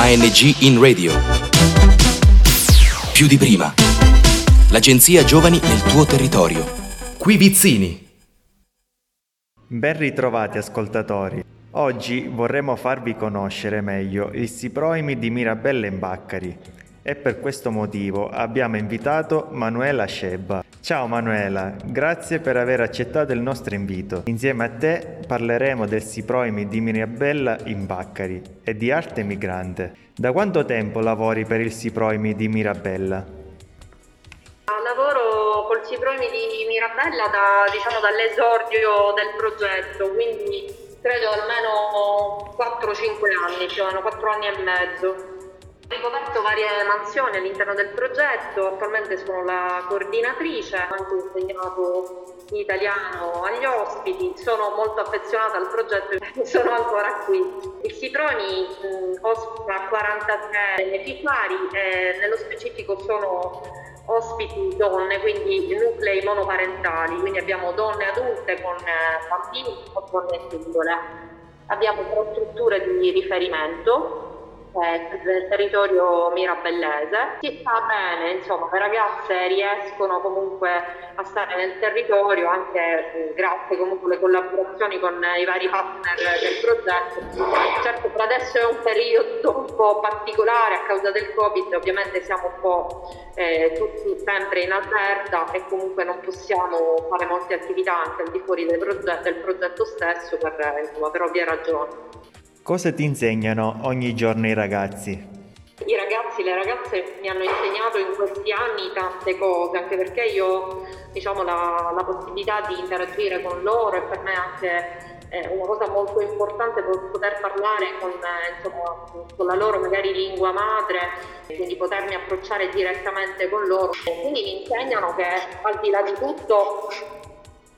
ANG in radio. Più di prima. L'agenzia Giovani nel tuo territorio. Qui Vizzini. Ben ritrovati ascoltatori. Oggi vorremmo farvi conoscere meglio il Siproimi di Mirabella in Baccari e per questo motivo abbiamo invitato Manuela Scebba. Ciao Manuela, grazie per aver accettato il nostro invito. Insieme a te parleremo del Siproimi di Mirabella in Baccari e di arte migrante. Da quanto tempo lavori per il Siproimi di Mirabella? Lavoro col Ciproimi di Mirabella da, diciamo, dall'esordio del progetto, quindi credo almeno 4-5 anni, cioè 4 anni e mezzo. Ho ricoperto varie mansioni all'interno del progetto, attualmente sono la coordinatrice, ho anche insegnato italiano agli ospiti, sono molto affezionata al progetto e sono ancora qui. Il Citroni ospita 43 beneficiari e nello specifico sono ospiti donne, quindi nuclei monoparentali, quindi abbiamo donne adulte con bambini o donne singole. Abbiamo tre strutture di riferimento del territorio mirabellese. Si sta bene, insomma, le ragazze riescono comunque a stare nel territorio anche grazie comunque alle collaborazioni con i vari partner del progetto. Certo per adesso è un periodo un po' particolare a causa del Covid, ovviamente siamo un po' eh, tutti sempre in allerta e comunque non possiamo fare molte attività anche al di fuori del progetto, del progetto stesso per, insomma, per ovvie ragioni. Cosa ti insegnano ogni giorno i ragazzi? I ragazzi, le ragazze mi hanno insegnato in questi anni tante cose, anche perché io diciamo, la, la, possibilità di interagire con loro e per me anche è una cosa molto importante poter parlare con, insomma, con la loro magari lingua madre, quindi potermi approcciare direttamente con loro. Quindi mi insegnano che al di là di tutto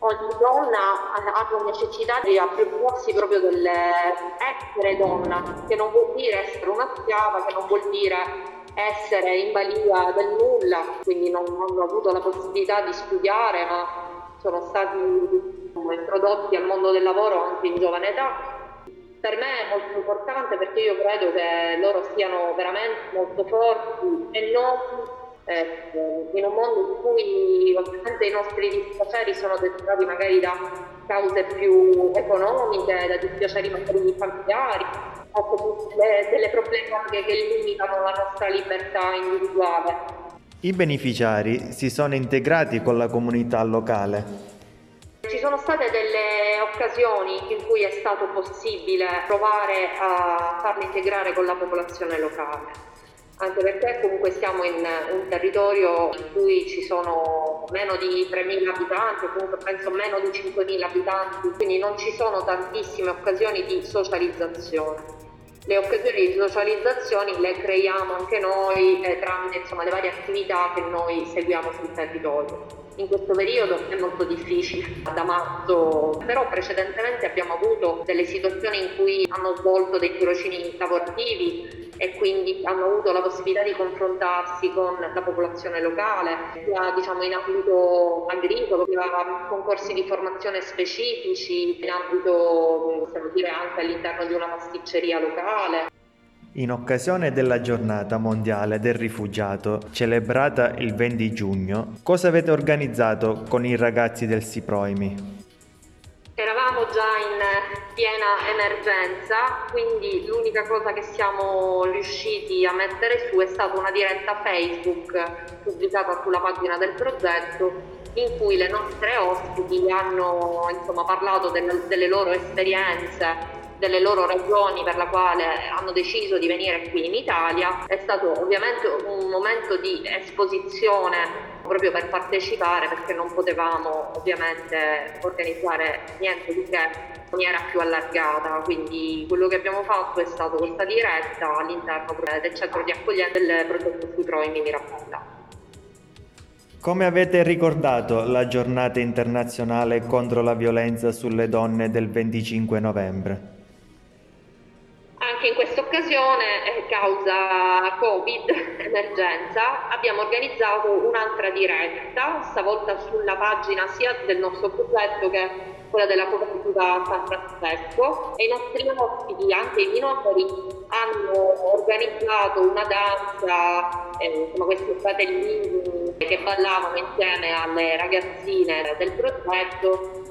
ogni donna ha necessità di appropriarsi proprio dell'essere donna, che non vuol dire essere una schiava, che non vuol dire essere in balia del nulla, quindi non, non ho avuto la possibilità di studiare, ma sono stati introdotti al mondo del lavoro anche in giovane età. Per me è molto importante perché io credo che loro siano veramente molto forti e non eh, in un mondo in cui ovviamente i nostri dispiaceri sono dettati magari da cause più economiche, da dispiaceri magari familiari o delle, delle problematiche che limitano la nostra libertà individuale. I beneficiari si sono integrati con la comunità locale. Ci sono state delle occasioni in cui è stato possibile provare a farli integrare con la popolazione locale anche perché comunque siamo in un territorio in cui ci sono meno di 3.000 abitanti, comunque penso meno di 5.000 abitanti, quindi non ci sono tantissime occasioni di socializzazione. Le occasioni di socializzazione le creiamo anche noi eh, tramite insomma, le varie attività che noi seguiamo sul territorio. In questo periodo è molto difficile, da marzo, però precedentemente abbiamo avuto delle situazioni in cui hanno svolto dei tirocini lavorativi e quindi hanno avuto la possibilità di confrontarsi con la popolazione locale, sia diciamo, in ambito agricolo, sia concorsi di formazione specifici, in ambito possiamo dire anche all'interno di una pasticceria locale. In occasione della giornata mondiale del rifugiato, celebrata il 20 giugno, cosa avete organizzato con i ragazzi del Siproimi? Eravamo già in piena emergenza, quindi l'unica cosa che siamo riusciti a mettere su è stata una diretta Facebook pubblicata sulla pagina del progetto in cui le nostre ospiti hanno insomma, parlato del, delle loro esperienze delle loro ragioni per la quale hanno deciso di venire qui in Italia. È stato ovviamente un momento di esposizione proprio per partecipare perché non potevamo ovviamente organizzare niente di che in maniera più allargata, quindi quello che abbiamo fatto è stato questa diretta all'interno del centro di accoglienza del progetto sui Proimi Mirabella. Come avete ricordato la giornata internazionale contro la violenza sulle donne del 25 novembre? Anche in questa occasione, eh, causa Covid, emergenza, abbiamo organizzato un'altra diretta, stavolta sulla pagina sia del nostro progetto che quella della cooperativa San Francesco e i nostri ospiti, anche i minori, hanno organizzato una danza, eh, insomma questi fratellini che ballavano insieme alle ragazzine del progetto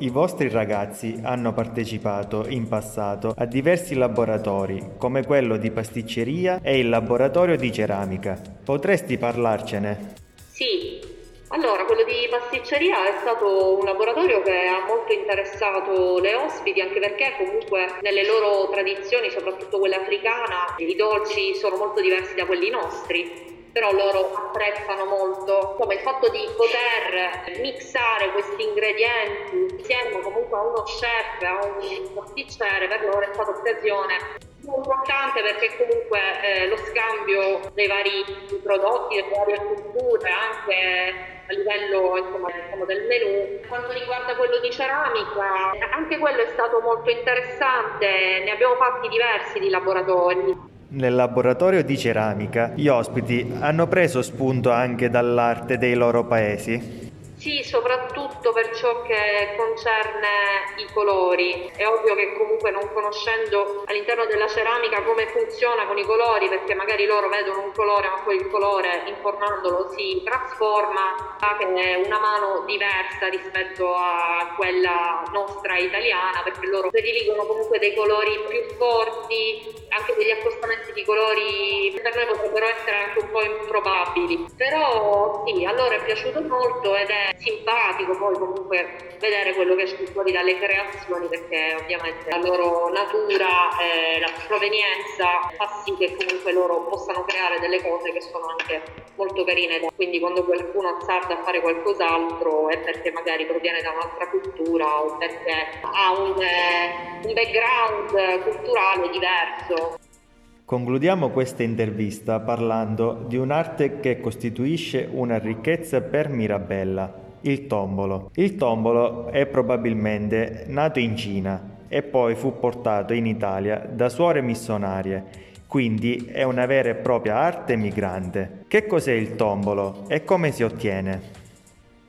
i vostri ragazzi hanno partecipato in passato a diversi laboratori, come quello di pasticceria e il laboratorio di ceramica. Potresti parlarcene? Sì, allora, quello di pasticceria è stato un laboratorio che ha molto interessato le ospiti, anche perché comunque nelle loro tradizioni, soprattutto quella africana, i dolci sono molto diversi da quelli nostri però loro apprezzano molto come il fatto di poter mixare questi ingredienti insieme comunque a uno chef, a un pasticcere, per loro è stata occasione importante perché comunque eh, lo scambio dei vari prodotti, delle varie culture, anche a livello insomma, diciamo, del menù. Quanto riguarda quello di ceramica, anche quello è stato molto interessante, ne abbiamo fatti diversi di laboratori. Nel laboratorio di ceramica gli ospiti hanno preso spunto anche dall'arte dei loro paesi. Sì, soprattutto per ciò che concerne i colori. È ovvio che comunque non conoscendo all'interno della ceramica come funziona con i colori, perché magari loro vedono un colore ma poi il colore infornandolo si trasforma, che è una mano diversa rispetto a quella nostra italiana, perché loro prediligono comunque dei colori più forti, anche degli accostamenti di colori per noi potrebbero essere anche un po' improbabili. Però sì, a loro è piaciuto molto ed è simpatico poi comunque vedere quello che esce fuori dalle creazioni perché ovviamente la loro natura e la provenienza fa sì che comunque loro possano creare delle cose che sono anche molto carine. Quindi quando qualcuno azzarda a fare qualcos'altro è perché magari proviene da un'altra cultura o perché ha un, eh, un background culturale diverso. Concludiamo questa intervista parlando di un'arte che costituisce una ricchezza per Mirabella, il tombolo. Il tombolo è probabilmente nato in Cina e poi fu portato in Italia da suore missionarie, quindi è una vera e propria arte migrante. Che cos'è il tombolo e come si ottiene?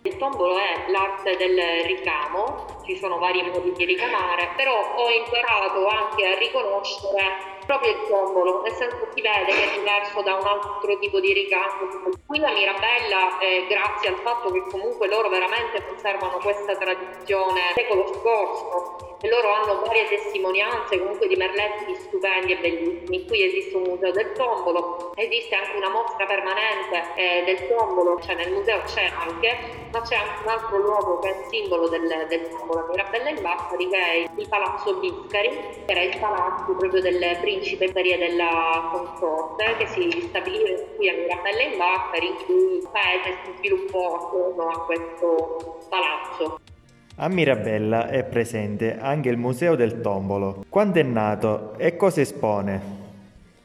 Il tombolo è l'arte del ricamo, ci sono vari modi di ricamare, però ho imparato anche a riconoscere proprio il tombolo, nel senso si vede che è diverso da un altro tipo di ricamo. Qui a Mirabella, eh, grazie al fatto che comunque loro veramente conservano questa tradizione secolo scorso, loro hanno varie testimonianze comunque di merletti stupendi e bellissimi. Qui esiste un museo del tombolo, esiste anche una mostra permanente eh, del tombolo, cioè nel museo c'è anche, ma c'è anche un altro luogo che è simbolo del, del tombolo Mirabella in Bassari che è il Palazzo Biscari, che era il palazzo proprio del principe e della consorte che si stabiliva qui a Mirabella in Bassari in cui il paese si sviluppò attorno a questo palazzo. A Mirabella è presente anche il Museo del Tombolo. Quando è nato e cosa espone?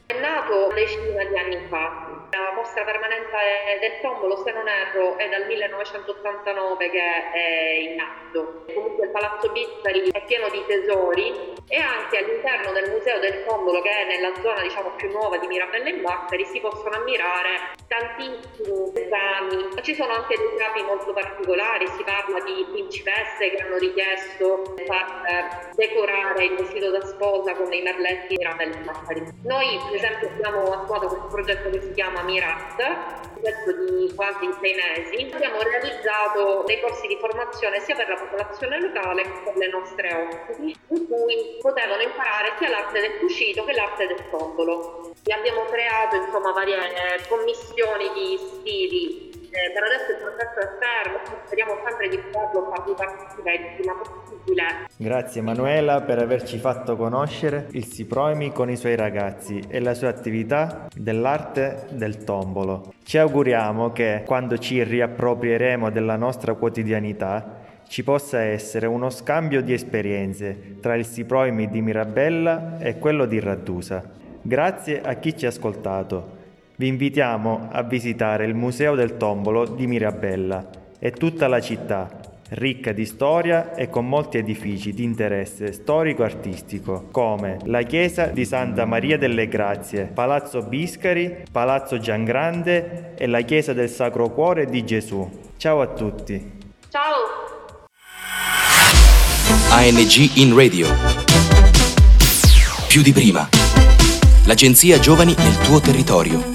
È nato decine di anni fa, la mostra permanente del tombolo, se non erro, è dal 1989 che è in atto. Comunque il Palazzo Bizzari è pieno di tesori e anche all'interno del Museo del Tombolo, che è nella zona diciamo più nuova di Mirabella in Baccari, si possono ammirare tantissimi esami. Ci sono anche dei capi molto particolari, si parla di principesse che hanno richiesto di far decorare il vestito da sposa con i merletti di in Baccari. Noi per esempio abbiamo attuato questo progetto che si chiama Mirat, un progetto di quasi sei mesi. Abbiamo realizzato dei corsi di formazione sia per la popolazione locale che per le nostre ospiti, in cui potevano imparare sia l'arte del cucito che l'arte del tombolo. E abbiamo creato insomma varie commissioni di stili eh, per adesso il processo è fermo, speriamo sempre di poterlo farvi partire il prima possibile. Grazie Manuela per averci fatto conoscere il Siproimi con i suoi ragazzi e la sua attività dell'arte del tombolo. Ci auguriamo che quando ci riapproprieremo della nostra quotidianità ci possa essere uno scambio di esperienze tra il Siproimi di Mirabella e quello di Raddusa. Grazie a chi ci ha ascoltato. Vi invitiamo a visitare il Museo del Tombolo di Mirabella e tutta la città ricca di storia e con molti edifici di interesse storico-artistico, come la chiesa di Santa Maria delle Grazie, Palazzo Biscari, Palazzo Giangrande e la chiesa del Sacro Cuore di Gesù. Ciao a tutti. Ciao. ANG in radio. Più di prima. L'agenzia Giovani nel tuo territorio.